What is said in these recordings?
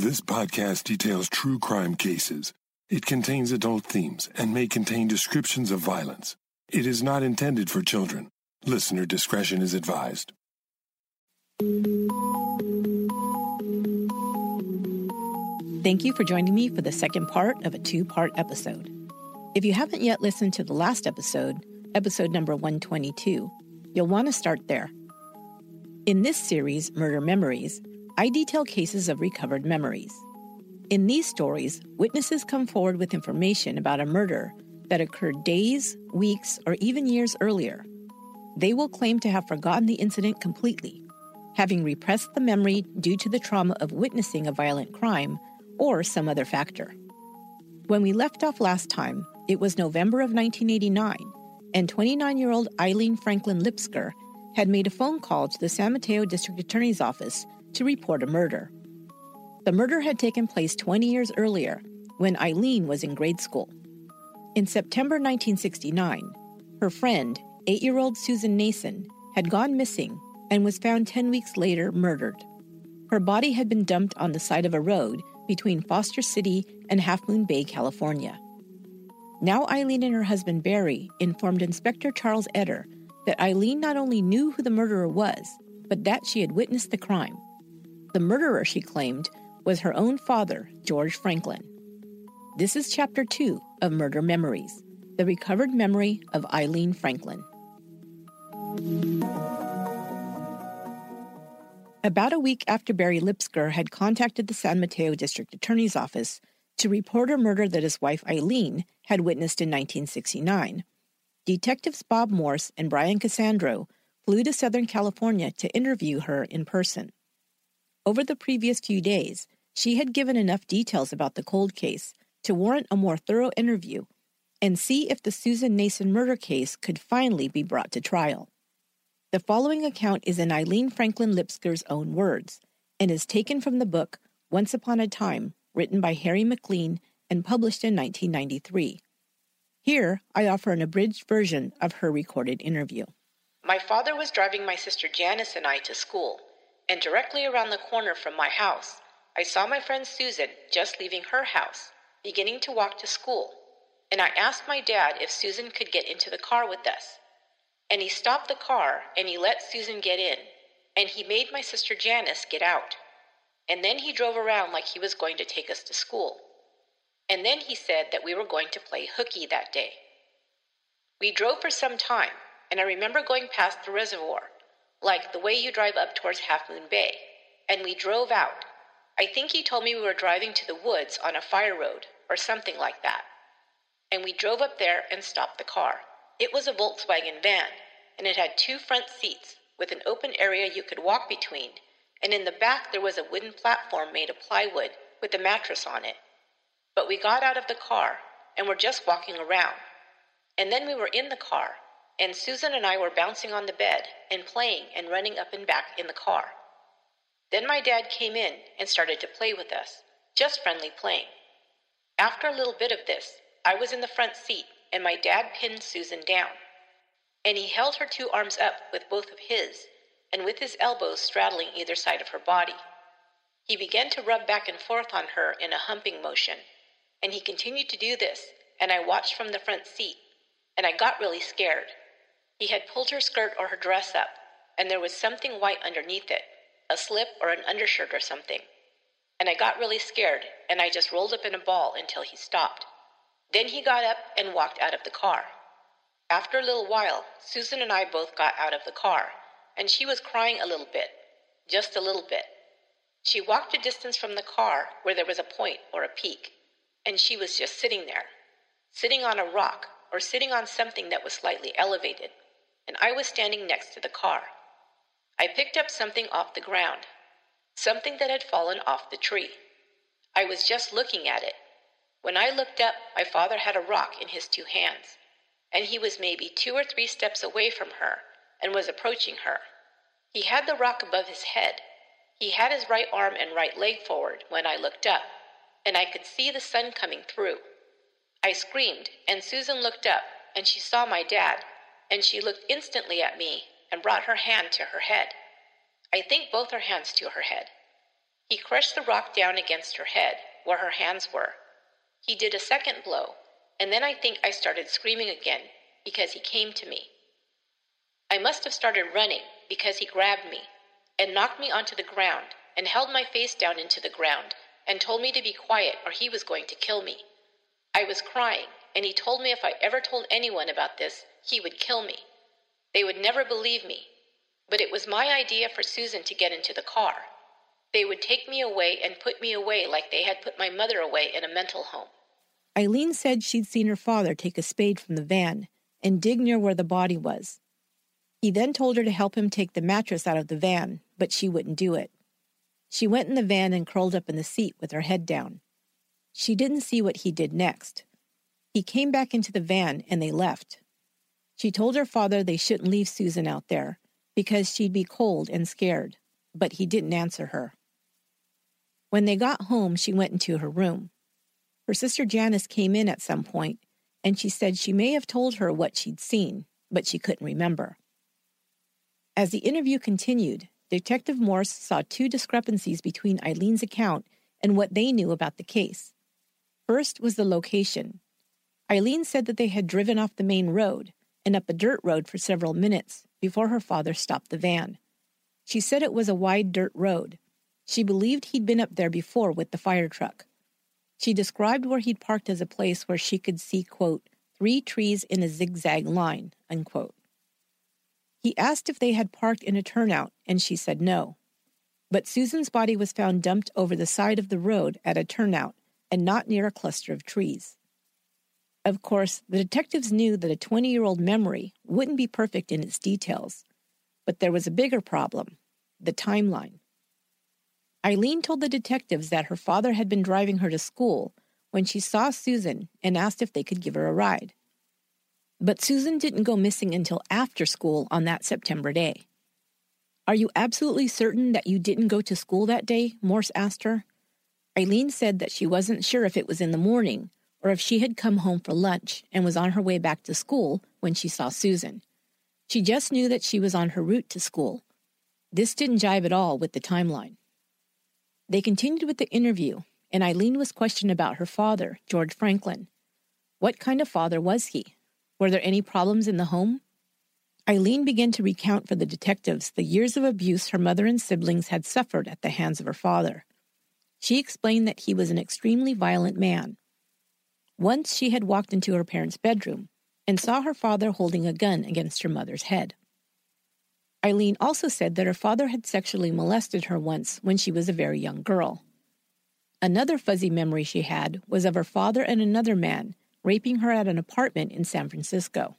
This podcast details true crime cases. It contains adult themes and may contain descriptions of violence. It is not intended for children. Listener discretion is advised. Thank you for joining me for the second part of a two part episode. If you haven't yet listened to the last episode, episode number 122, you'll want to start there. In this series, Murder Memories, I detail cases of recovered memories. In these stories, witnesses come forward with information about a murder that occurred days, weeks, or even years earlier. They will claim to have forgotten the incident completely, having repressed the memory due to the trauma of witnessing a violent crime or some other factor. When we left off last time, it was November of 1989, and 29 year old Eileen Franklin Lipsker had made a phone call to the San Mateo District Attorney's Office to report a murder. The murder had taken place 20 years earlier when Eileen was in grade school. In September 1969, her friend, eight year old Susan Nason, had gone missing and was found 10 weeks later murdered. Her body had been dumped on the side of a road between Foster City and Half Moon Bay, California. Now, Eileen and her husband Barry informed Inspector Charles Eder that Eileen not only knew who the murderer was, but that she had witnessed the crime. The murderer, she claimed, was her own father, George Franklin. This is chapter two of Murder Memories The Recovered Memory of Eileen Franklin. About a week after Barry Lipsker had contacted the San Mateo District Attorney's Office to report a murder that his wife Eileen had witnessed in 1969, detectives Bob Morse and Brian Cassandro flew to Southern California to interview her in person. Over the previous few days, she had given enough details about the cold case to warrant a more thorough interview and see if the Susan Nason murder case could finally be brought to trial. The following account is in Eileen Franklin Lipsker's own words and is taken from the book Once Upon a Time, written by Harry MacLean and published in 1993. Here, I offer an abridged version of her recorded interview. My father was driving my sister Janice and I to school and directly around the corner from my house, I saw my friend Susan just leaving her house, beginning to walk to school, and I asked my dad if Susan could get into the car with us. And he stopped the car and he let Susan get in, and he made my sister Janice get out. And then he drove around like he was going to take us to school. And then he said that we were going to play hooky that day. We drove for some time, and I remember going past the reservoir like the way you drive up towards Half Moon Bay, and we drove out. I think he told me we were driving to the woods on a fire road or something like that. And we drove up there and stopped the car. It was a Volkswagen van, and it had two front seats with an open area you could walk between, and in the back there was a wooden platform made of plywood with a mattress on it. But we got out of the car and were just walking around. And then we were in the car, and Susan and I were bouncing on the bed and playing and running up and back in the car. Then my dad came in and started to play with us, just friendly playing. After a little bit of this, I was in the front seat and my dad pinned Susan down. And he held her two arms up with both of his and with his elbows straddling either side of her body. He began to rub back and forth on her in a humping motion, and he continued to do this, and I watched from the front seat, and I got really scared. He had pulled her skirt or her dress up, and there was something white underneath it a slip or an undershirt or something. And I got really scared, and I just rolled up in a ball until he stopped. Then he got up and walked out of the car. After a little while, Susan and I both got out of the car, and she was crying a little bit, just a little bit. She walked a distance from the car where there was a point or a peak, and she was just sitting there, sitting on a rock or sitting on something that was slightly elevated and I was standing next to the car. I picked up something off the ground, something that had fallen off the tree. I was just looking at it. When I looked up, my father had a rock in his two hands, and he was maybe two or three steps away from her and was approaching her. He had the rock above his head. He had his right arm and right leg forward when I looked up, and I could see the sun coming through. I screamed, and Susan looked up, and she saw my dad, and she looked instantly at me and brought her hand to her head. I think both her hands to her head. He crushed the rock down against her head, where her hands were. He did a second blow, and then I think I started screaming again because he came to me. I must have started running because he grabbed me and knocked me onto the ground and held my face down into the ground and told me to be quiet or he was going to kill me. I was crying, and he told me if I ever told anyone about this, he would kill me. They would never believe me. But it was my idea for Susan to get into the car. They would take me away and put me away like they had put my mother away in a mental home. Eileen said she'd seen her father take a spade from the van and dig near where the body was. He then told her to help him take the mattress out of the van, but she wouldn't do it. She went in the van and curled up in the seat with her head down. She didn't see what he did next. He came back into the van and they left. She told her father they shouldn't leave Susan out there because she'd be cold and scared, but he didn't answer her. When they got home, she went into her room. Her sister Janice came in at some point, and she said she may have told her what she'd seen, but she couldn't remember. As the interview continued, Detective Morse saw two discrepancies between Eileen's account and what they knew about the case. First was the location. Eileen said that they had driven off the main road and up a dirt road for several minutes before her father stopped the van. She said it was a wide dirt road. She believed he'd been up there before with the fire truck. She described where he'd parked as a place where she could see, quote, three trees in a zigzag line, unquote. He asked if they had parked in a turnout, and she said no. But Susan's body was found dumped over the side of the road at a turnout and not near a cluster of trees. Of course, the detectives knew that a 20 year old memory wouldn't be perfect in its details, but there was a bigger problem the timeline. Eileen told the detectives that her father had been driving her to school when she saw Susan and asked if they could give her a ride. But Susan didn't go missing until after school on that September day. Are you absolutely certain that you didn't go to school that day? Morse asked her. Eileen said that she wasn't sure if it was in the morning or if she had come home for lunch and was on her way back to school when she saw Susan. She just knew that she was on her route to school. This didn't jive at all with the timeline. They continued with the interview, and Eileen was questioned about her father, George Franklin. What kind of father was he? Were there any problems in the home? Eileen began to recount for the detectives the years of abuse her mother and siblings had suffered at the hands of her father. She explained that he was an extremely violent man once she had walked into her parents' bedroom and saw her father holding a gun against her mother's head. Eileen also said that her father had sexually molested her once when she was a very young girl. Another fuzzy memory she had was of her father and another man raping her at an apartment in San Francisco.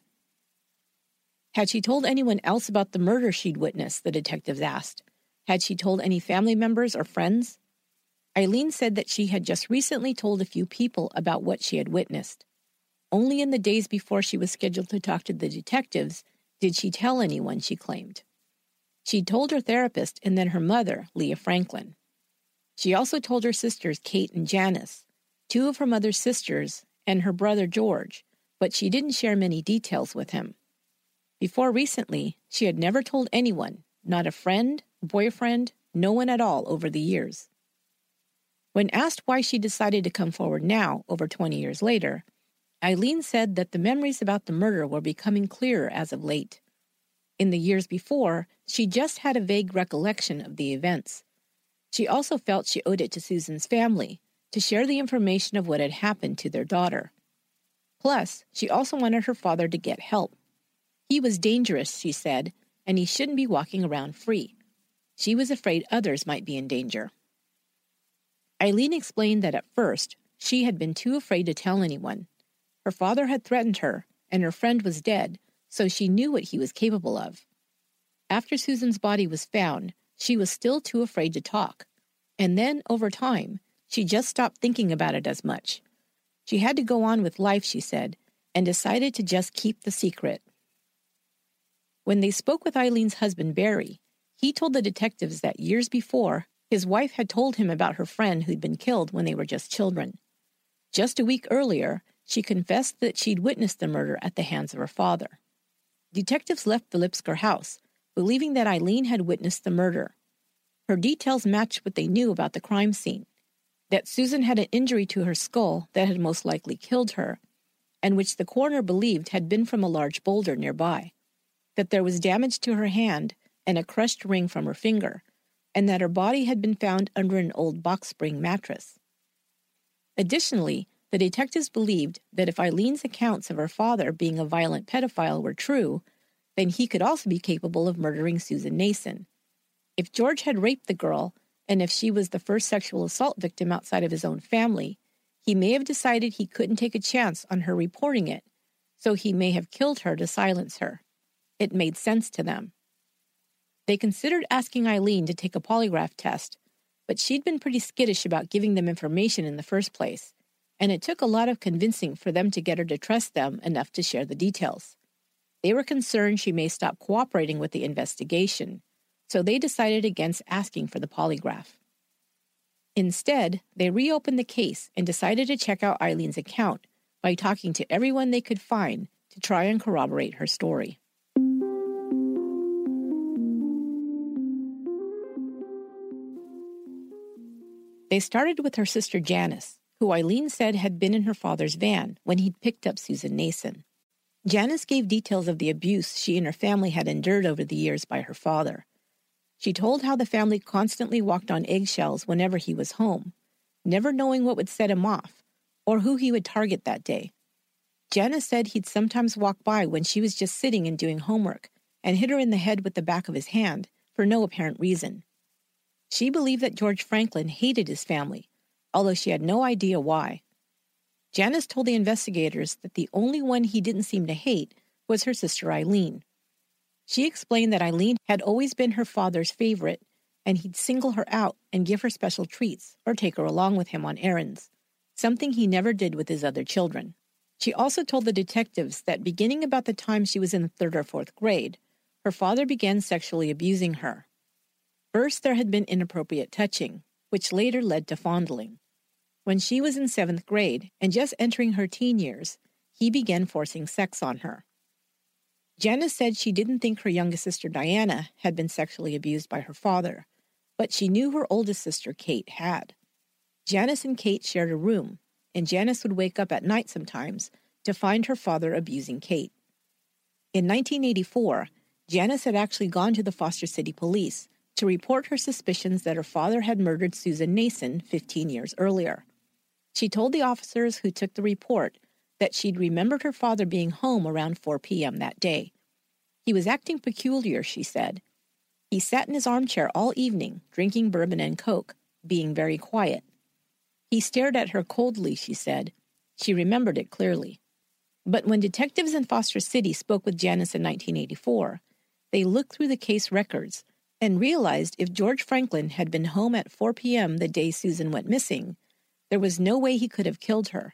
Had she told anyone else about the murder she'd witnessed? The detectives asked. Had she told any family members or friends? Eileen said that she had just recently told a few people about what she had witnessed. Only in the days before she was scheduled to talk to the detectives did she tell anyone, she claimed. She'd told her therapist and then her mother, Leah Franklin. She also told her sisters, Kate and Janice, two of her mother's sisters, and her brother, George, but she didn't share many details with him. Before recently, she had never told anyone, not a friend, boyfriend, no one at all over the years. When asked why she decided to come forward now, over 20 years later, Eileen said that the memories about the murder were becoming clearer as of late. In the years before, she just had a vague recollection of the events. She also felt she owed it to Susan's family to share the information of what had happened to their daughter. Plus, she also wanted her father to get help. He was dangerous, she said, and he shouldn't be walking around free. She was afraid others might be in danger. Eileen explained that at first she had been too afraid to tell anyone. Her father had threatened her, and her friend was dead, so she knew what he was capable of. After Susan's body was found, she was still too afraid to talk. And then, over time, she just stopped thinking about it as much. She had to go on with life, she said, and decided to just keep the secret. When they spoke with Eileen's husband, Barry, he told the detectives that years before, his wife had told him about her friend who'd been killed when they were just children. Just a week earlier, she confessed that she'd witnessed the murder at the hands of her father. Detectives left the Lipsker house, believing that Eileen had witnessed the murder. Her details matched what they knew about the crime scene that Susan had an injury to her skull that had most likely killed her, and which the coroner believed had been from a large boulder nearby, that there was damage to her hand and a crushed ring from her finger, and that her body had been found under an old box spring mattress. Additionally, the detectives believed that if Eileen's accounts of her father being a violent pedophile were true, then he could also be capable of murdering Susan Nason. If George had raped the girl, and if she was the first sexual assault victim outside of his own family, he may have decided he couldn't take a chance on her reporting it, so he may have killed her to silence her. It made sense to them. They considered asking Eileen to take a polygraph test, but she'd been pretty skittish about giving them information in the first place, and it took a lot of convincing for them to get her to trust them enough to share the details. They were concerned she may stop cooperating with the investigation, so they decided against asking for the polygraph. Instead, they reopened the case and decided to check out Eileen's account by talking to everyone they could find to try and corroborate her story. They started with her sister Janice, who Eileen said had been in her father's van when he'd picked up Susan Nason. Janice gave details of the abuse she and her family had endured over the years by her father. She told how the family constantly walked on eggshells whenever he was home, never knowing what would set him off or who he would target that day. Janice said he'd sometimes walk by when she was just sitting and doing homework and hit her in the head with the back of his hand for no apparent reason. She believed that George Franklin hated his family, although she had no idea why. Janice told the investigators that the only one he didn't seem to hate was her sister Eileen. She explained that Eileen had always been her father's favorite, and he'd single her out and give her special treats or take her along with him on errands, something he never did with his other children. She also told the detectives that beginning about the time she was in the third or fourth grade, her father began sexually abusing her. First, there had been inappropriate touching, which later led to fondling. When she was in seventh grade and just entering her teen years, he began forcing sex on her. Janice said she didn't think her youngest sister Diana had been sexually abused by her father, but she knew her oldest sister Kate had. Janice and Kate shared a room, and Janice would wake up at night sometimes to find her father abusing Kate. In 1984, Janice had actually gone to the Foster City Police to report her suspicions that her father had murdered Susan Nason 15 years earlier. She told the officers who took the report that she'd remembered her father being home around 4 p.m. that day. He was acting peculiar, she said. He sat in his armchair all evening, drinking bourbon and coke, being very quiet. He stared at her coldly, she said. She remembered it clearly. But when detectives in Foster City spoke with Janice in 1984, they looked through the case records and realized if George Franklin had been home at 4 p.m. the day Susan went missing, there was no way he could have killed her.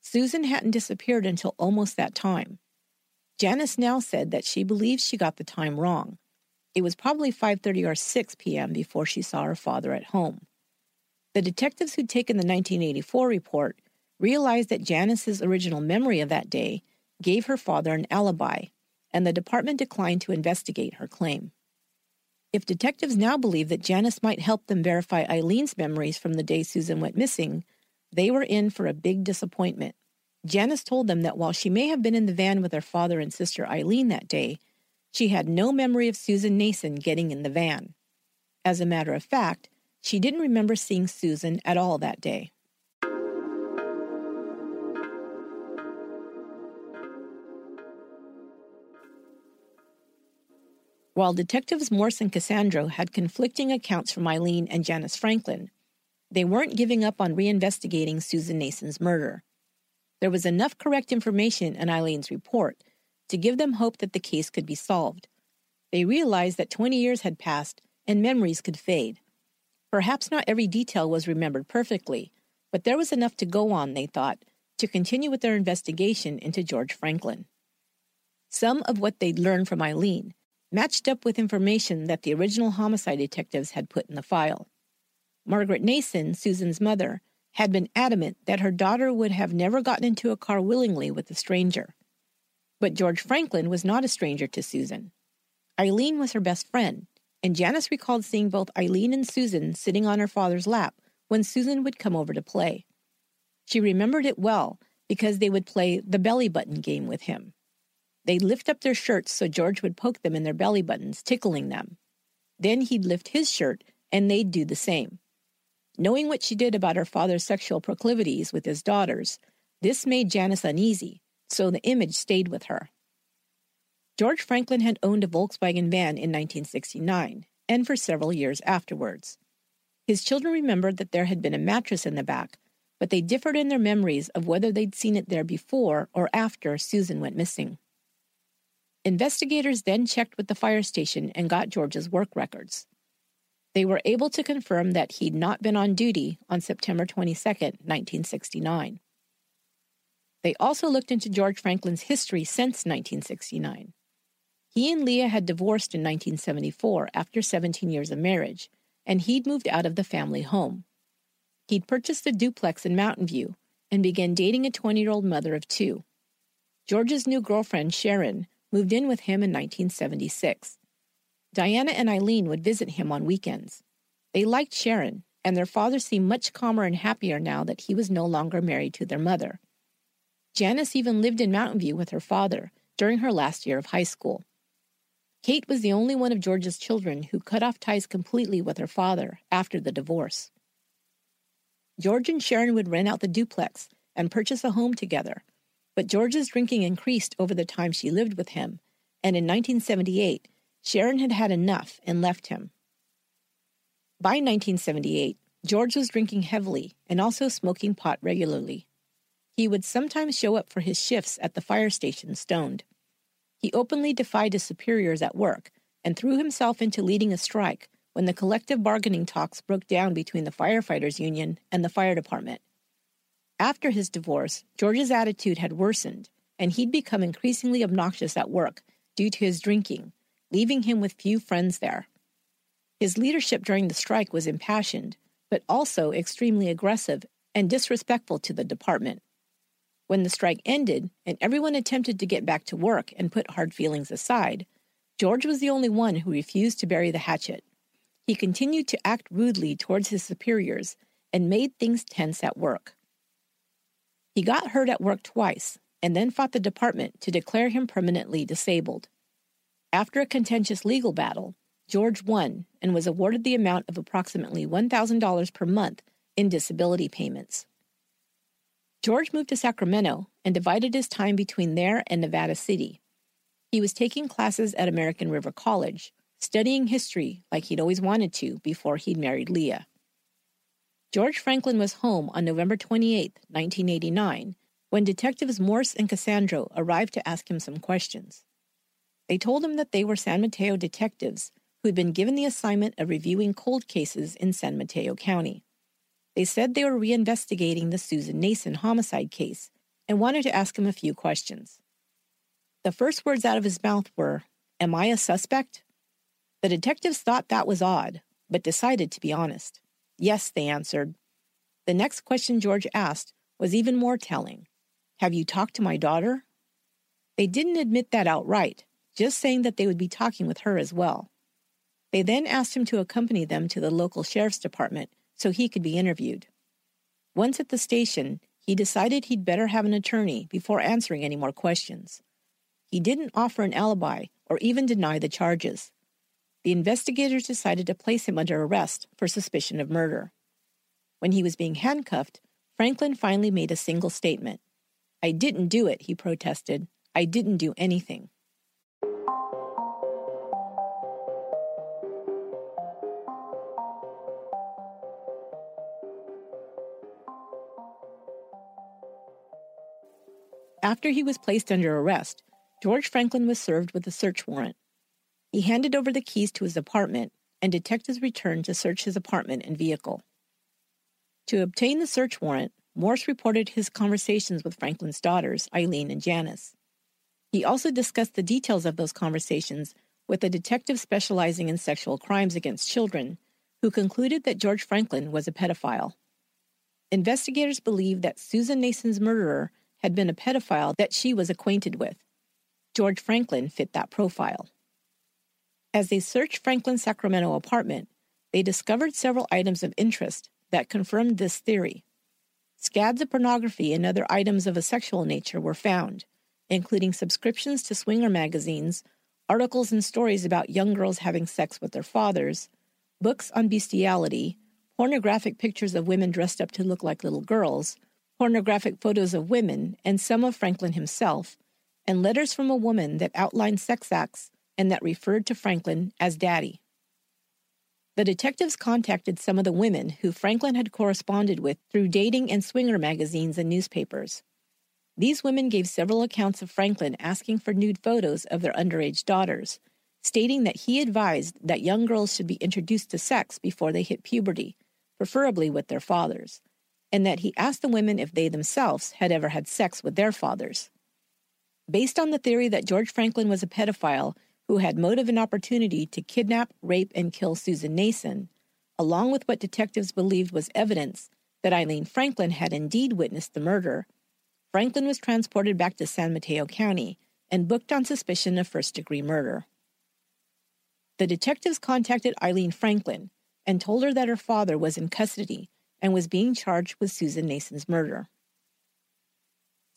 Susan hadn't disappeared until almost that time. Janice now said that she believes she got the time wrong. It was probably 5:30 or 6 p.m. before she saw her father at home. The detectives who'd taken the 1984 report realized that Janice's original memory of that day gave her father an alibi, and the department declined to investigate her claim. If detectives now believe that Janice might help them verify Eileen's memories from the day Susan went missing, they were in for a big disappointment. Janice told them that while she may have been in the van with her father and sister Eileen that day, she had no memory of Susan Nason getting in the van. As a matter of fact, she didn't remember seeing Susan at all that day. While detectives Morse and Cassandro had conflicting accounts from Eileen and Janice Franklin, they weren't giving up on reinvestigating Susan Nason's murder. There was enough correct information in Eileen's report to give them hope that the case could be solved. They realized that 20 years had passed and memories could fade. Perhaps not every detail was remembered perfectly, but there was enough to go on, they thought, to continue with their investigation into George Franklin. Some of what they'd learned from Eileen matched up with information that the original homicide detectives had put in the file. Margaret Nason, Susan's mother, had been adamant that her daughter would have never gotten into a car willingly with a stranger. But George Franklin was not a stranger to Susan. Eileen was her best friend, and Janice recalled seeing both Eileen and Susan sitting on her father's lap when Susan would come over to play. She remembered it well because they would play the belly button game with him. They'd lift up their shirts so George would poke them in their belly buttons, tickling them. Then he'd lift his shirt and they'd do the same. Knowing what she did about her father's sexual proclivities with his daughters, this made Janice uneasy, so the image stayed with her. George Franklin had owned a Volkswagen van in 1969 and for several years afterwards. His children remembered that there had been a mattress in the back, but they differed in their memories of whether they'd seen it there before or after Susan went missing. Investigators then checked with the fire station and got George's work records. They were able to confirm that he'd not been on duty on September 22, 1969. They also looked into George Franklin's history since 1969. He and Leah had divorced in 1974 after 17 years of marriage, and he'd moved out of the family home. He'd purchased a duplex in Mountain View and began dating a 20 year old mother of two. George's new girlfriend, Sharon, moved in with him in 1976. Diana and Eileen would visit him on weekends. They liked Sharon, and their father seemed much calmer and happier now that he was no longer married to their mother. Janice even lived in Mountain View with her father during her last year of high school. Kate was the only one of George's children who cut off ties completely with her father after the divorce. George and Sharon would rent out the duplex and purchase a home together. But George's drinking increased over the time she lived with him, and in 1978, Sharon had had enough and left him. By 1978, George was drinking heavily and also smoking pot regularly. He would sometimes show up for his shifts at the fire station stoned. He openly defied his superiors at work and threw himself into leading a strike when the collective bargaining talks broke down between the firefighters union and the fire department. After his divorce, George's attitude had worsened, and he'd become increasingly obnoxious at work due to his drinking, leaving him with few friends there. His leadership during the strike was impassioned, but also extremely aggressive and disrespectful to the department. When the strike ended and everyone attempted to get back to work and put hard feelings aside, George was the only one who refused to bury the hatchet. He continued to act rudely towards his superiors and made things tense at work. He got hurt at work twice and then fought the department to declare him permanently disabled. After a contentious legal battle, George won and was awarded the amount of approximately $1,000 per month in disability payments. George moved to Sacramento and divided his time between there and Nevada City. He was taking classes at American River College, studying history like he'd always wanted to before he'd married Leah. George Franklin was home on November 28, 1989, when detectives Morse and Cassandro arrived to ask him some questions. They told him that they were San Mateo detectives who had been given the assignment of reviewing cold cases in San Mateo County. They said they were reinvestigating the Susan Nason homicide case and wanted to ask him a few questions. The first words out of his mouth were, Am I a suspect? The detectives thought that was odd, but decided to be honest. Yes, they answered. The next question George asked was even more telling Have you talked to my daughter? They didn't admit that outright, just saying that they would be talking with her as well. They then asked him to accompany them to the local sheriff's department so he could be interviewed. Once at the station, he decided he'd better have an attorney before answering any more questions. He didn't offer an alibi or even deny the charges the investigators decided to place him under arrest for suspicion of murder. When he was being handcuffed, Franklin finally made a single statement. I didn't do it, he protested. I didn't do anything. After he was placed under arrest, George Franklin was served with a search warrant. He handed over the keys to his apartment, and detectives returned to search his apartment and vehicle. To obtain the search warrant, Morse reported his conversations with Franklin's daughters, Eileen and Janice. He also discussed the details of those conversations with a detective specializing in sexual crimes against children, who concluded that George Franklin was a pedophile. Investigators believed that Susan Nason's murderer had been a pedophile that she was acquainted with. George Franklin fit that profile. As they searched Franklin's Sacramento apartment, they discovered several items of interest that confirmed this theory. Scads of pornography and other items of a sexual nature were found, including subscriptions to swinger magazines, articles and stories about young girls having sex with their fathers, books on bestiality, pornographic pictures of women dressed up to look like little girls, pornographic photos of women and some of Franklin himself, and letters from a woman that outlined sex acts and that referred to Franklin as Daddy. The detectives contacted some of the women who Franklin had corresponded with through dating and swinger magazines and newspapers. These women gave several accounts of Franklin asking for nude photos of their underage daughters, stating that he advised that young girls should be introduced to sex before they hit puberty, preferably with their fathers, and that he asked the women if they themselves had ever had sex with their fathers. Based on the theory that George Franklin was a pedophile who had motive and opportunity to kidnap, rape, and kill Susan Nason, along with what detectives believed was evidence that Eileen Franklin had indeed witnessed the murder, Franklin was transported back to San Mateo County and booked on suspicion of first degree murder. The detectives contacted Eileen Franklin and told her that her father was in custody and was being charged with Susan Nason's murder.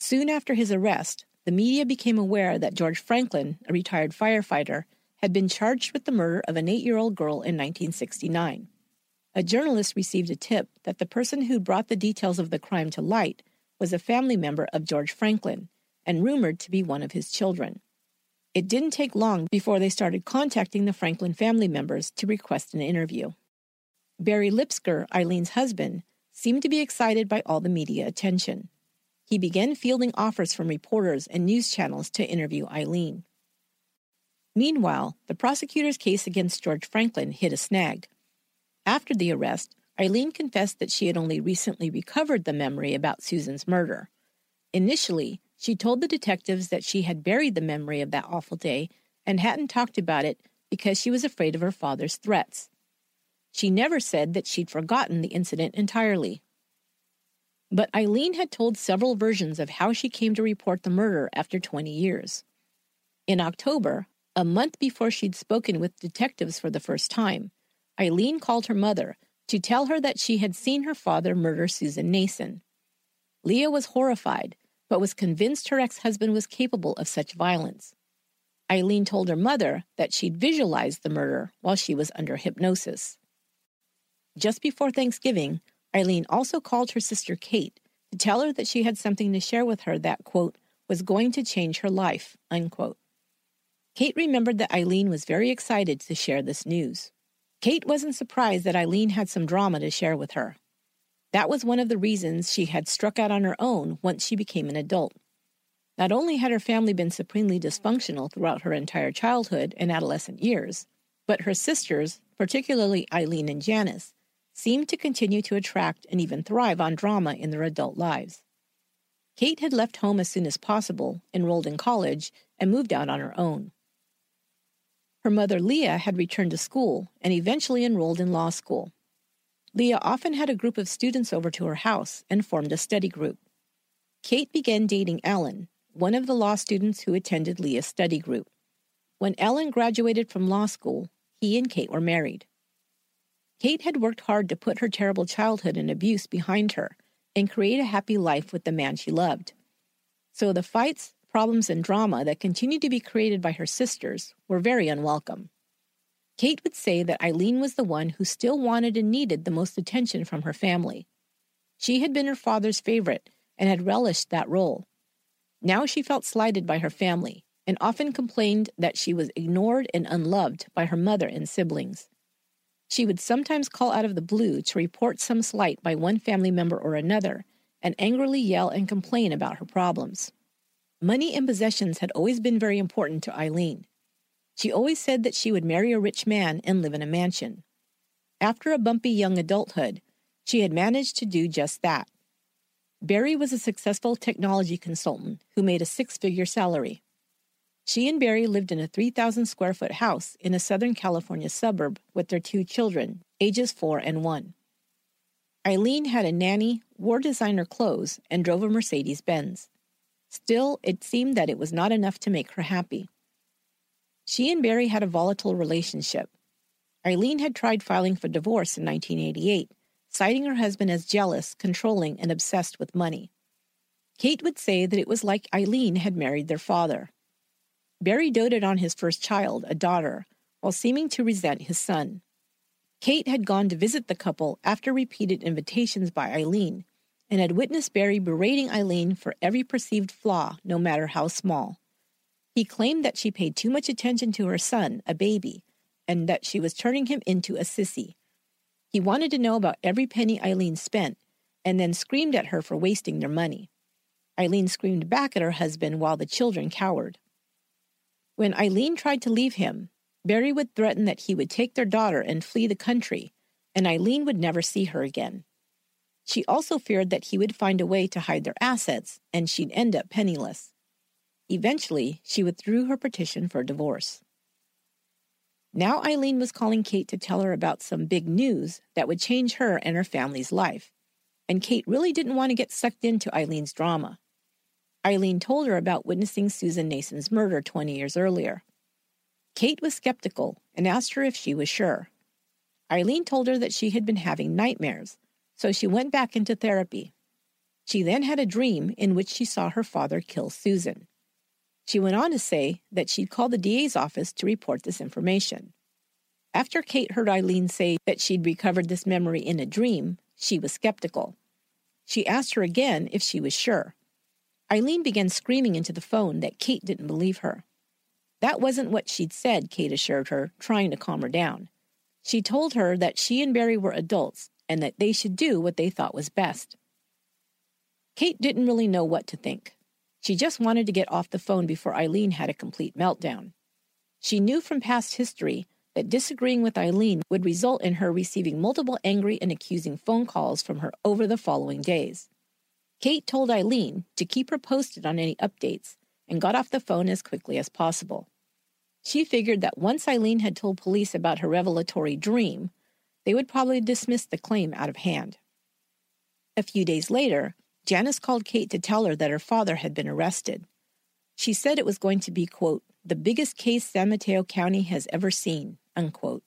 Soon after his arrest, the media became aware that George Franklin, a retired firefighter, had been charged with the murder of an eight year old girl in 1969. A journalist received a tip that the person who brought the details of the crime to light was a family member of George Franklin and rumored to be one of his children. It didn't take long before they started contacting the Franklin family members to request an interview. Barry Lipsker, Eileen's husband, seemed to be excited by all the media attention he began fielding offers from reporters and news channels to interview Eileen. Meanwhile, the prosecutor's case against George Franklin hit a snag. After the arrest, Eileen confessed that she had only recently recovered the memory about Susan's murder. Initially, she told the detectives that she had buried the memory of that awful day and hadn't talked about it because she was afraid of her father's threats. She never said that she'd forgotten the incident entirely. But Eileen had told several versions of how she came to report the murder after 20 years. In October, a month before she'd spoken with detectives for the first time, Eileen called her mother to tell her that she had seen her father murder Susan Nason. Leah was horrified, but was convinced her ex husband was capable of such violence. Eileen told her mother that she'd visualized the murder while she was under hypnosis. Just before Thanksgiving, Eileen also called her sister Kate to tell her that she had something to share with her that, quote, was going to change her life, unquote. Kate remembered that Eileen was very excited to share this news. Kate wasn't surprised that Eileen had some drama to share with her. That was one of the reasons she had struck out on her own once she became an adult. Not only had her family been supremely dysfunctional throughout her entire childhood and adolescent years, but her sisters, particularly Eileen and Janice, seemed to continue to attract and even thrive on drama in their adult lives. Kate had left home as soon as possible, enrolled in college, and moved out on her own. Her mother, Leah, had returned to school and eventually enrolled in law school. Leah often had a group of students over to her house and formed a study group. Kate began dating Ellen, one of the law students who attended Leah's study group. When Ellen graduated from law school, he and Kate were married. Kate had worked hard to put her terrible childhood and abuse behind her and create a happy life with the man she loved. So the fights, problems, and drama that continued to be created by her sisters were very unwelcome. Kate would say that Eileen was the one who still wanted and needed the most attention from her family. She had been her father's favorite and had relished that role. Now she felt slighted by her family and often complained that she was ignored and unloved by her mother and siblings. She would sometimes call out of the blue to report some slight by one family member or another and angrily yell and complain about her problems. Money and possessions had always been very important to Eileen. She always said that she would marry a rich man and live in a mansion. After a bumpy young adulthood, she had managed to do just that. Barry was a successful technology consultant who made a six figure salary. She and Barry lived in a 3,000 square foot house in a Southern California suburb with their two children, ages four and one. Eileen had a nanny, wore designer clothes, and drove a Mercedes Benz. Still, it seemed that it was not enough to make her happy. She and Barry had a volatile relationship. Eileen had tried filing for divorce in 1988, citing her husband as jealous, controlling, and obsessed with money. Kate would say that it was like Eileen had married their father. Barry doted on his first child, a daughter, while seeming to resent his son. Kate had gone to visit the couple after repeated invitations by Eileen and had witnessed Barry berating Eileen for every perceived flaw, no matter how small. He claimed that she paid too much attention to her son, a baby, and that she was turning him into a sissy. He wanted to know about every penny Eileen spent and then screamed at her for wasting their money. Eileen screamed back at her husband while the children cowered. When Eileen tried to leave him, Barry would threaten that he would take their daughter and flee the country, and Eileen would never see her again. She also feared that he would find a way to hide their assets and she'd end up penniless. Eventually, she withdrew her petition for divorce. Now Eileen was calling Kate to tell her about some big news that would change her and her family's life, and Kate really didn't want to get sucked into Eileen's drama. Eileen told her about witnessing Susan Nason's murder 20 years earlier. Kate was skeptical and asked her if she was sure. Eileen told her that she had been having nightmares, so she went back into therapy. She then had a dream in which she saw her father kill Susan. She went on to say that she'd called the DA's office to report this information. After Kate heard Eileen say that she'd recovered this memory in a dream, she was skeptical. She asked her again if she was sure. Eileen began screaming into the phone that Kate didn't believe her. That wasn't what she'd said, Kate assured her, trying to calm her down. She told her that she and Barry were adults and that they should do what they thought was best. Kate didn't really know what to think. She just wanted to get off the phone before Eileen had a complete meltdown. She knew from past history that disagreeing with Eileen would result in her receiving multiple angry and accusing phone calls from her over the following days. Kate told Eileen to keep her posted on any updates and got off the phone as quickly as possible. She figured that once Eileen had told police about her revelatory dream, they would probably dismiss the claim out of hand. A few days later, Janice called Kate to tell her that her father had been arrested. She said it was going to be, quote, the biggest case San Mateo County has ever seen, unquote.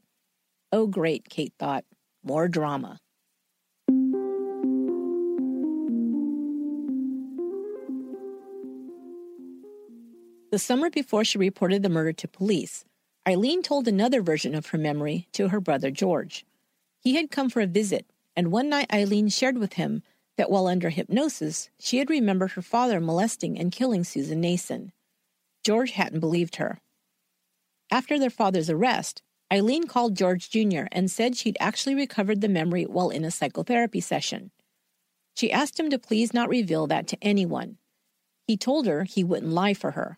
Oh, great, Kate thought. More drama. The summer before she reported the murder to police, Eileen told another version of her memory to her brother George. He had come for a visit, and one night Eileen shared with him that while under hypnosis, she had remembered her father molesting and killing Susan Nason. George hadn't believed her. After their father's arrest, Eileen called George Jr. and said she'd actually recovered the memory while in a psychotherapy session. She asked him to please not reveal that to anyone. He told her he wouldn't lie for her.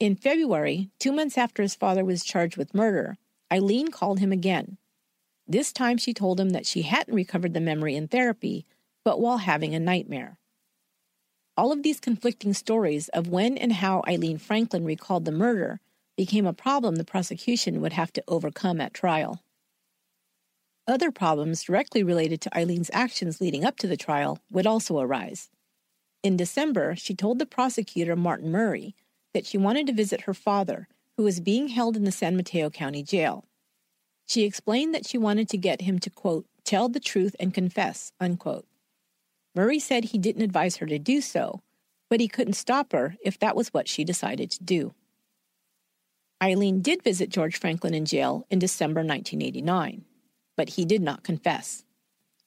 In February, two months after his father was charged with murder, Eileen called him again. This time she told him that she hadn't recovered the memory in therapy, but while having a nightmare. All of these conflicting stories of when and how Eileen Franklin recalled the murder became a problem the prosecution would have to overcome at trial. Other problems directly related to Eileen's actions leading up to the trial would also arise. In December, she told the prosecutor, Martin Murray, that she wanted to visit her father, who was being held in the San Mateo County Jail. She explained that she wanted to get him to, quote, tell the truth and confess, unquote. Murray said he didn't advise her to do so, but he couldn't stop her if that was what she decided to do. Eileen did visit George Franklin in jail in December 1989, but he did not confess.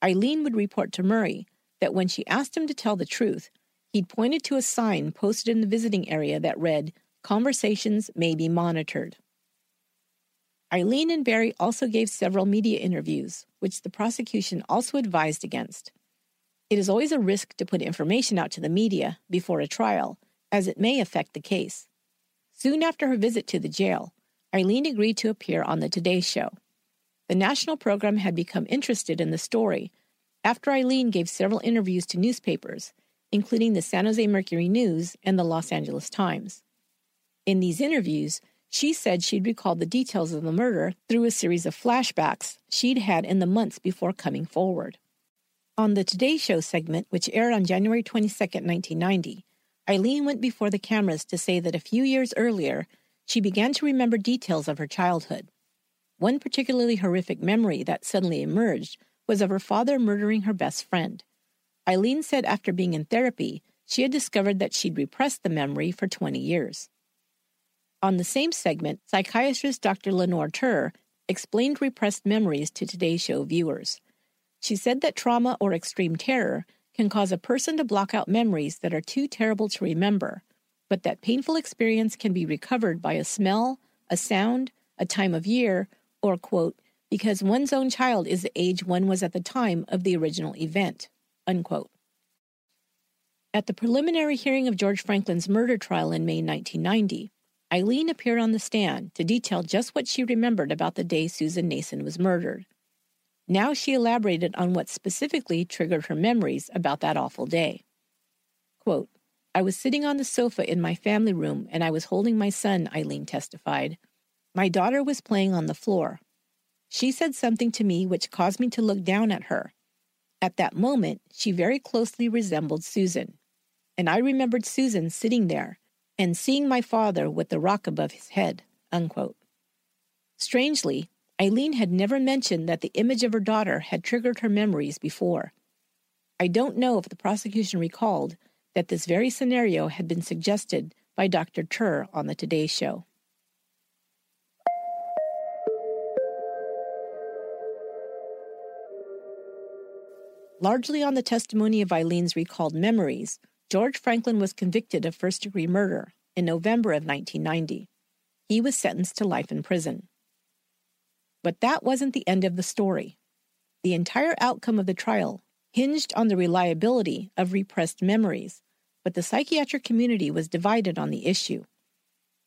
Eileen would report to Murray that when she asked him to tell the truth, He'd pointed to a sign posted in the visiting area that read, Conversations may be monitored. Eileen and Barry also gave several media interviews, which the prosecution also advised against. It is always a risk to put information out to the media before a trial, as it may affect the case. Soon after her visit to the jail, Eileen agreed to appear on the Today Show. The national program had become interested in the story after Eileen gave several interviews to newspapers including the San Jose Mercury News and the Los Angeles Times. In these interviews, she said she'd recalled the details of the murder through a series of flashbacks she'd had in the months before coming forward. On the Today Show segment, which aired on January 22, 1990, Eileen went before the cameras to say that a few years earlier, she began to remember details of her childhood. One particularly horrific memory that suddenly emerged was of her father murdering her best friend. Eileen said after being in therapy, she had discovered that she'd repressed the memory for 20 years. On the same segment, psychiatrist Dr. Lenore Terr explained repressed memories to Today Show viewers. She said that trauma or extreme terror can cause a person to block out memories that are too terrible to remember, but that painful experience can be recovered by a smell, a sound, a time of year, or, quote, because one's own child is the age one was at the time of the original event, unquote. At the preliminary hearing of George Franklin's murder trial in May 1990, Eileen appeared on the stand to detail just what she remembered about the day Susan Nason was murdered. Now she elaborated on what specifically triggered her memories about that awful day. Quote, I was sitting on the sofa in my family room and I was holding my son, Eileen testified. My daughter was playing on the floor. She said something to me which caused me to look down at her. At that moment, she very closely resembled Susan. And I remembered Susan sitting there, and seeing my father with the rock above his head. Unquote. Strangely, Eileen had never mentioned that the image of her daughter had triggered her memories before. I don't know if the prosecution recalled that this very scenario had been suggested by Dr. Terr on the Today Show. Largely on the testimony of Eileen's recalled memories, George Franklin was convicted of first degree murder in November of 1990. He was sentenced to life in prison. But that wasn't the end of the story. The entire outcome of the trial hinged on the reliability of repressed memories, but the psychiatric community was divided on the issue.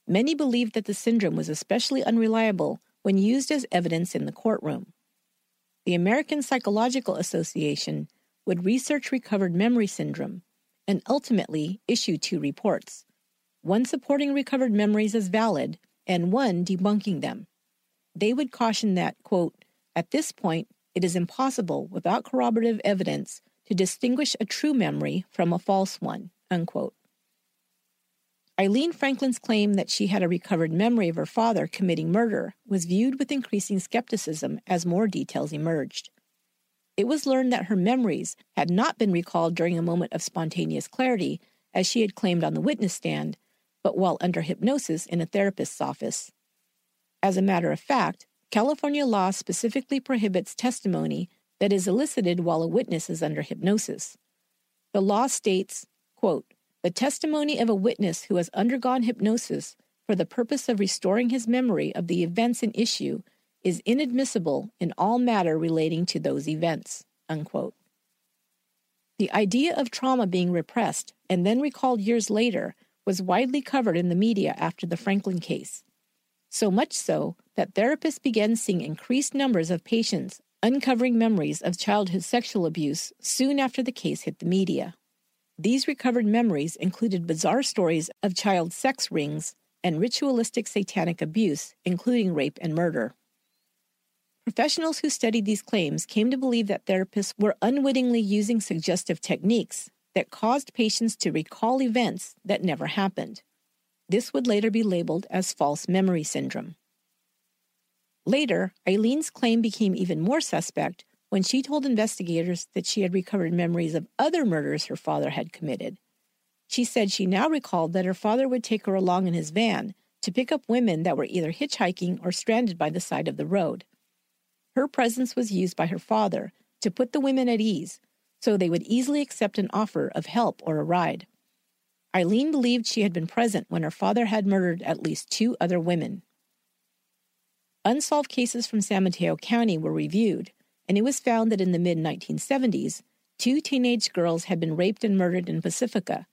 Many believed that the syndrome was especially unreliable when used as evidence in the courtroom. The American Psychological Association would research recovered memory syndrome and ultimately issue two reports one supporting recovered memories as valid and one debunking them. They would caution that, quote, at this point, it is impossible without corroborative evidence to distinguish a true memory from a false one, unquote. Eileen Franklin's claim that she had a recovered memory of her father committing murder was viewed with increasing skepticism as more details emerged it was learned that her memories had not been recalled during a moment of spontaneous clarity, as she had claimed on the witness stand, but while under hypnosis in a therapist's office. As a matter of fact, California law specifically prohibits testimony that is elicited while a witness is under hypnosis. The law states, quote, the testimony of a witness who has undergone hypnosis for the purpose of restoring his memory of the events in issue is inadmissible in all matter relating to those events. Unquote. The idea of trauma being repressed and then recalled years later was widely covered in the media after the Franklin case. So much so that therapists began seeing increased numbers of patients uncovering memories of childhood sexual abuse soon after the case hit the media. These recovered memories included bizarre stories of child sex rings and ritualistic satanic abuse, including rape and murder. Professionals who studied these claims came to believe that therapists were unwittingly using suggestive techniques that caused patients to recall events that never happened. This would later be labeled as false memory syndrome. Later, Eileen's claim became even more suspect when she told investigators that she had recovered memories of other murders her father had committed. She said she now recalled that her father would take her along in his van to pick up women that were either hitchhiking or stranded by the side of the road. Her presence was used by her father to put the women at ease so they would easily accept an offer of help or a ride. Eileen believed she had been present when her father had murdered at least two other women. Unsolved cases from San Mateo County were reviewed, and it was found that in the mid 1970s, two teenage girls had been raped and murdered in Pacifica,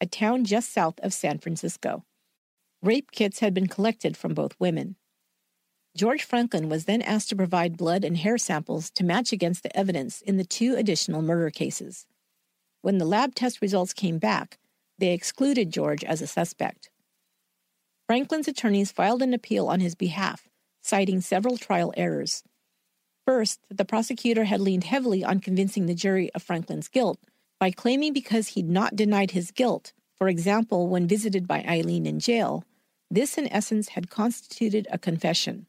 a town just south of San Francisco. Rape kits had been collected from both women. George Franklin was then asked to provide blood and hair samples to match against the evidence in the two additional murder cases. When the lab test results came back, they excluded George as a suspect. Franklin's attorneys filed an appeal on his behalf, citing several trial errors. First, the prosecutor had leaned heavily on convincing the jury of Franklin's guilt by claiming because he'd not denied his guilt, for example, when visited by Eileen in jail, This, in essence, had constituted a confession.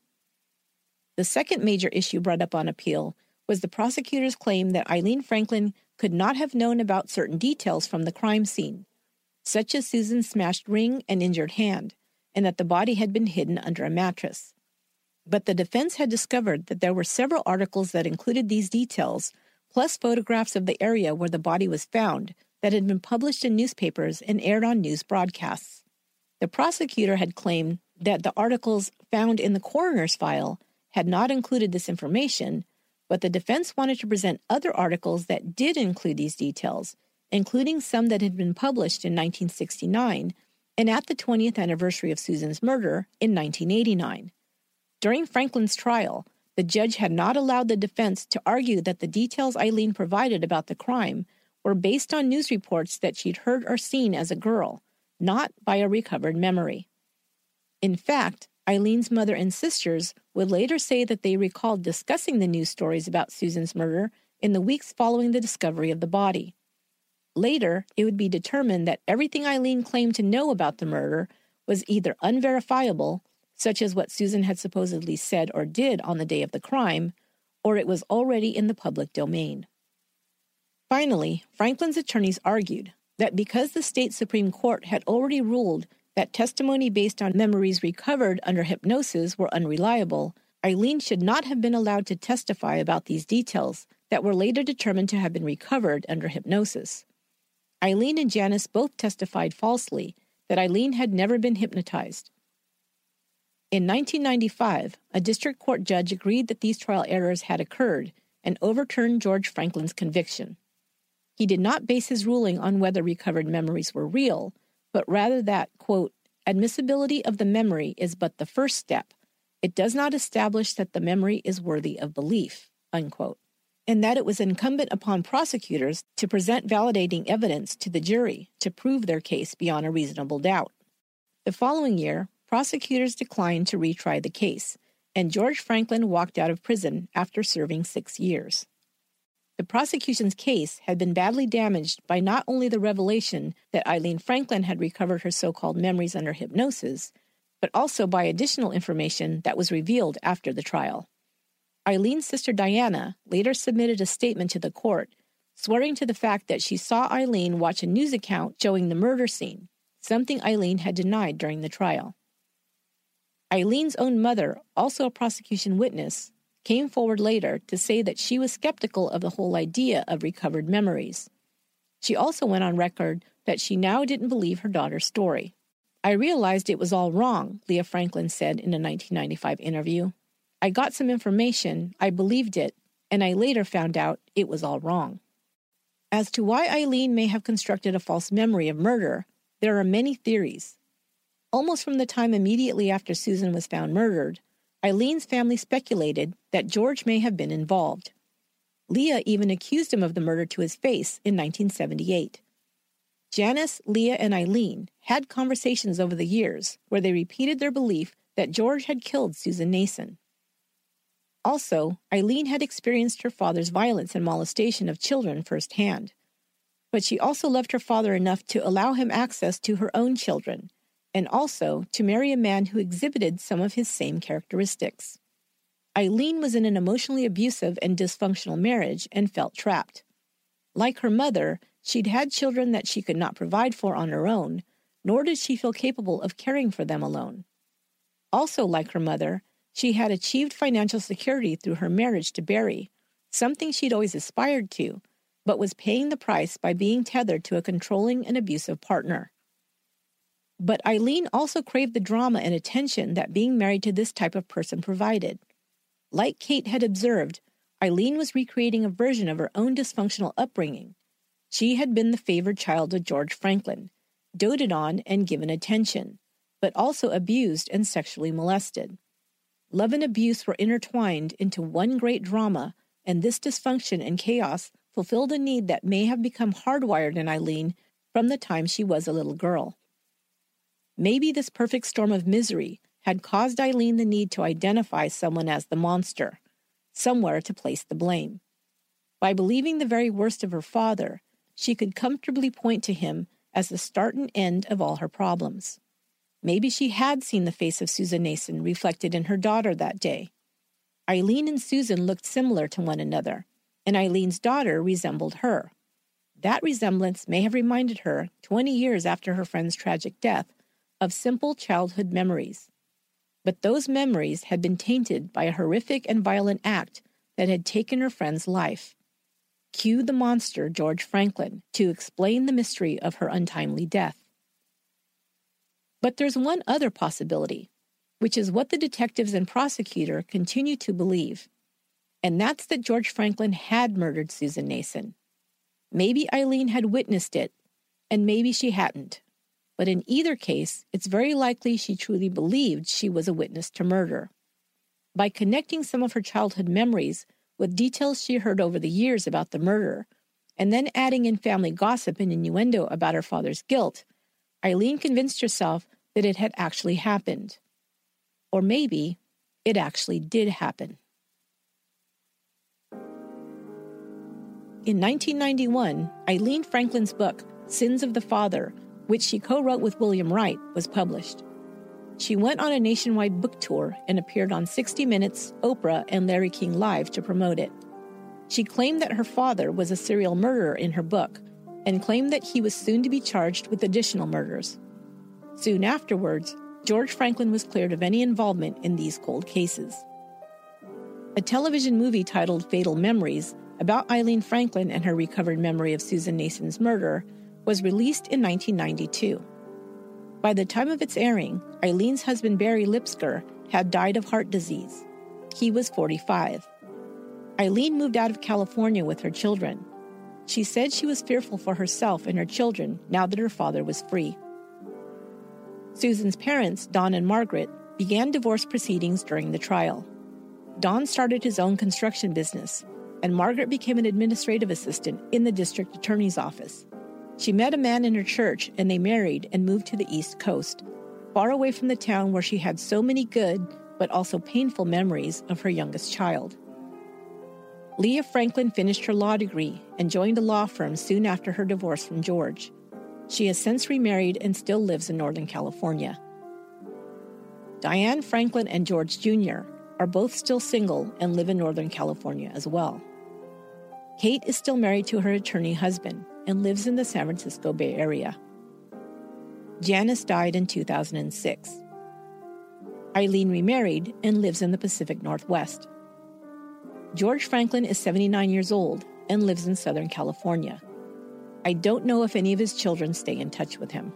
The second major issue brought up on appeal was the prosecutor's claim that Eileen Franklin could not have known about certain details from the crime scene, such as Susan's smashed ring and injured hand, and that the body had been hidden under a mattress. But the defense had discovered that there were several articles that included these details, plus photographs of the area where the body was found that had been published in newspapers and aired on news broadcasts. The prosecutor had claimed that the articles found in the coroner's file had not included this information, but the defense wanted to present other articles that did include these details, including some that had been published in 1969 and at the 20th anniversary of Susan's murder in 1989. During Franklin's trial, the judge had not allowed the defense to argue that the details Eileen provided about the crime were based on news reports that she'd heard or seen as a girl, not by a recovered memory. In fact, Eileen's mother and sisters would later say that they recalled discussing the news stories about Susan's murder in the weeks following the discovery of the body. Later, it would be determined that everything Eileen claimed to know about the murder was either unverifiable, such as what Susan had supposedly said or did on the day of the crime, or it was already in the public domain. Finally, Franklin's attorneys argued that because the state Supreme Court had already ruled that testimony based on memories recovered under hypnosis were unreliable, Eileen should not have been allowed to testify about these details that were later determined to have been recovered under hypnosis. Eileen and Janice both testified falsely that Eileen had never been hypnotized. In 1995, a district court judge agreed that these trial errors had occurred and overturned George Franklin's conviction. He did not base his ruling on whether recovered memories were real, but rather that, quote, admissibility of the memory is but the first step. It does not establish that the memory is worthy of belief, unquote, and that it was incumbent upon prosecutors to present validating evidence to the jury to prove their case beyond a reasonable doubt. The following year, prosecutors declined to retry the case, and George Franklin walked out of prison after serving six years. The prosecution's case had been badly damaged by not only the revelation that Eileen Franklin had recovered her so called memories under hypnosis, but also by additional information that was revealed after the trial. Eileen's sister Diana later submitted a statement to the court, swearing to the fact that she saw Eileen watch a news account showing the murder scene, something Eileen had denied during the trial. Eileen's own mother, also a prosecution witness, came forward later to say that she was skeptical of the whole idea of recovered memories. She also went on record that she now didn't believe her daughter's story. I realized it was all wrong, Leah Franklin said in a 1995 interview. I got some information, I believed it, and I later found out it was all wrong. As to why Eileen may have constructed a false memory of murder, there are many theories. Almost from the time immediately after Susan was found murdered, Eileen's family speculated that George may have been involved. Leah even accused him of the murder to his face in 1978. Janice, Leah, and Eileen had conversations over the years where they repeated their belief that George had killed Susan Nason. Also, Eileen had experienced her father's violence and molestation of children firsthand. But she also loved her father enough to allow him access to her own children and also to marry a man who exhibited some of his same characteristics. Eileen was in an emotionally abusive and dysfunctional marriage and felt trapped. Like her mother, she'd had children that she could not provide for on her own, nor did she feel capable of caring for them alone. Also, like her mother, she had achieved financial security through her marriage to Barry, something she'd always aspired to, but was paying the price by being tethered to a controlling and abusive partner. But Eileen also craved the drama and attention that being married to this type of person provided. Like Kate had observed, Eileen was recreating a version of her own dysfunctional upbringing. She had been the favored child of George Franklin, doted on and given attention, but also abused and sexually molested. Love and abuse were intertwined into one great drama, and this dysfunction and chaos fulfilled a need that may have become hardwired in Eileen from the time she was a little girl. Maybe this perfect storm of misery had caused Eileen the need to identify someone as the monster, somewhere to place the blame. By believing the very worst of her father, she could comfortably point to him as the start and end of all her problems. Maybe she had seen the face of Susan Nason reflected in her daughter that day. Eileen and Susan looked similar to one another, and Eileen's daughter resembled her. That resemblance may have reminded her, 20 years after her friend's tragic death, of simple childhood memories. But those memories had been tainted by a horrific and violent act that had taken her friend's life. Cue the monster, George Franklin, to explain the mystery of her untimely death. But there's one other possibility, which is what the detectives and prosecutor continue to believe, and that's that George Franklin had murdered Susan Nason. Maybe Eileen had witnessed it, and maybe she hadn't. But in either case, it's very likely she truly believed she was a witness to murder. By connecting some of her childhood memories with details she heard over the years about the murder, and then adding in family gossip and innuendo about her father's guilt, Eileen convinced herself that it had actually happened. Or maybe it actually did happen. In 1991, Eileen Franklin's book, Sins of the Father, which she co wrote with William Wright, was published. She went on a nationwide book tour and appeared on 60 Minutes, Oprah, and Larry King Live to promote it. She claimed that her father was a serial murderer in her book and claimed that he was soon to be charged with additional murders. Soon afterwards, George Franklin was cleared of any involvement in these cold cases. A television movie titled Fatal Memories, about Eileen Franklin and her recovered memory of Susan Nason's murder, was released in 1992. By the time of its airing, Eileen's husband Barry Lipsker had died of heart disease. He was 45. Eileen moved out of California with her children. She said she was fearful for herself and her children now that her father was free. Susan's parents, Don and Margaret, began divorce proceedings during the trial. Don started his own construction business, and Margaret became an administrative assistant in the district attorney's office. She met a man in her church, and they married and moved to the East Coast, far away from the town where she had so many good but also painful memories of her youngest child. Leah Franklin finished her law degree and joined a law firm soon after her divorce from George. She has since remarried and still lives in Northern California. Diane Franklin and George Jr. are both still single and live in Northern California as well. Kate is still married to her attorney husband and lives in the San Francisco Bay Area. Janice died in 2006. Eileen remarried and lives in the Pacific Northwest. George Franklin is 79 years old and lives in Southern California. I don't know if any of his children stay in touch with him.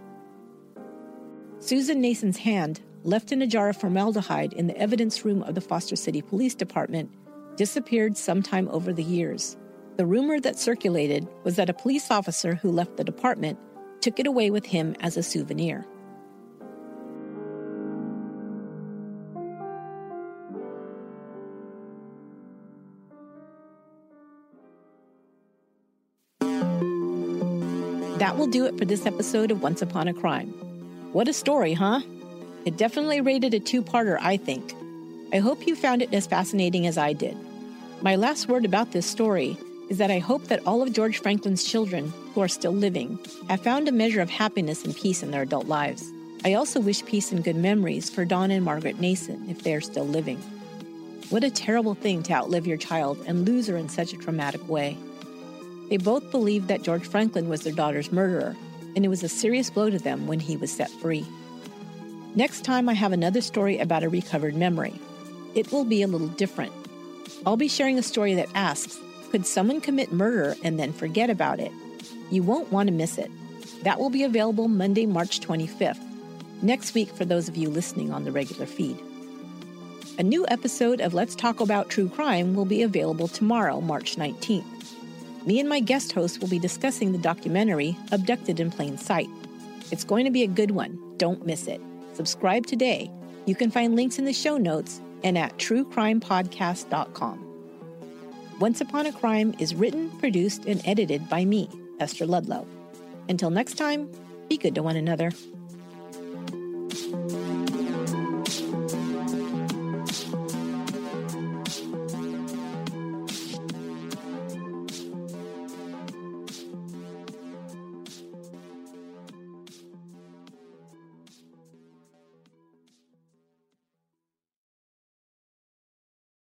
Susan Nason's hand, left in a jar of formaldehyde in the evidence room of the Foster City Police Department, disappeared sometime over the years. The rumor that circulated was that a police officer who left the department took it away with him as a souvenir. That will do it for this episode of Once Upon a Crime. What a story, huh? It definitely rated a two parter, I think. I hope you found it as fascinating as I did. My last word about this story is that I hope that all of George Franklin's children, who are still living, have found a measure of happiness and peace in their adult lives. I also wish peace and good memories for Don and Margaret Nason if they are still living. What a terrible thing to outlive your child and lose her in such a traumatic way. They both believed that George Franklin was their daughter's murderer, and it was a serious blow to them when he was set free. Next time, I have another story about a recovered memory. It will be a little different. I'll be sharing a story that asks Could someone commit murder and then forget about it? You won't want to miss it. That will be available Monday, March 25th, next week for those of you listening on the regular feed. A new episode of Let's Taco 'Bout True Crime will be available tomorrow, March 19th me and my guest host will be discussing the documentary Abducted in Plain Sight. It's going to be a good one. Don't miss it. Subscribe today. You can find links in the show notes and at truecrimepodcast.com. Once Upon a Crime is written, produced, and edited by me, Esther Ludlow. Until next time, be good to one another.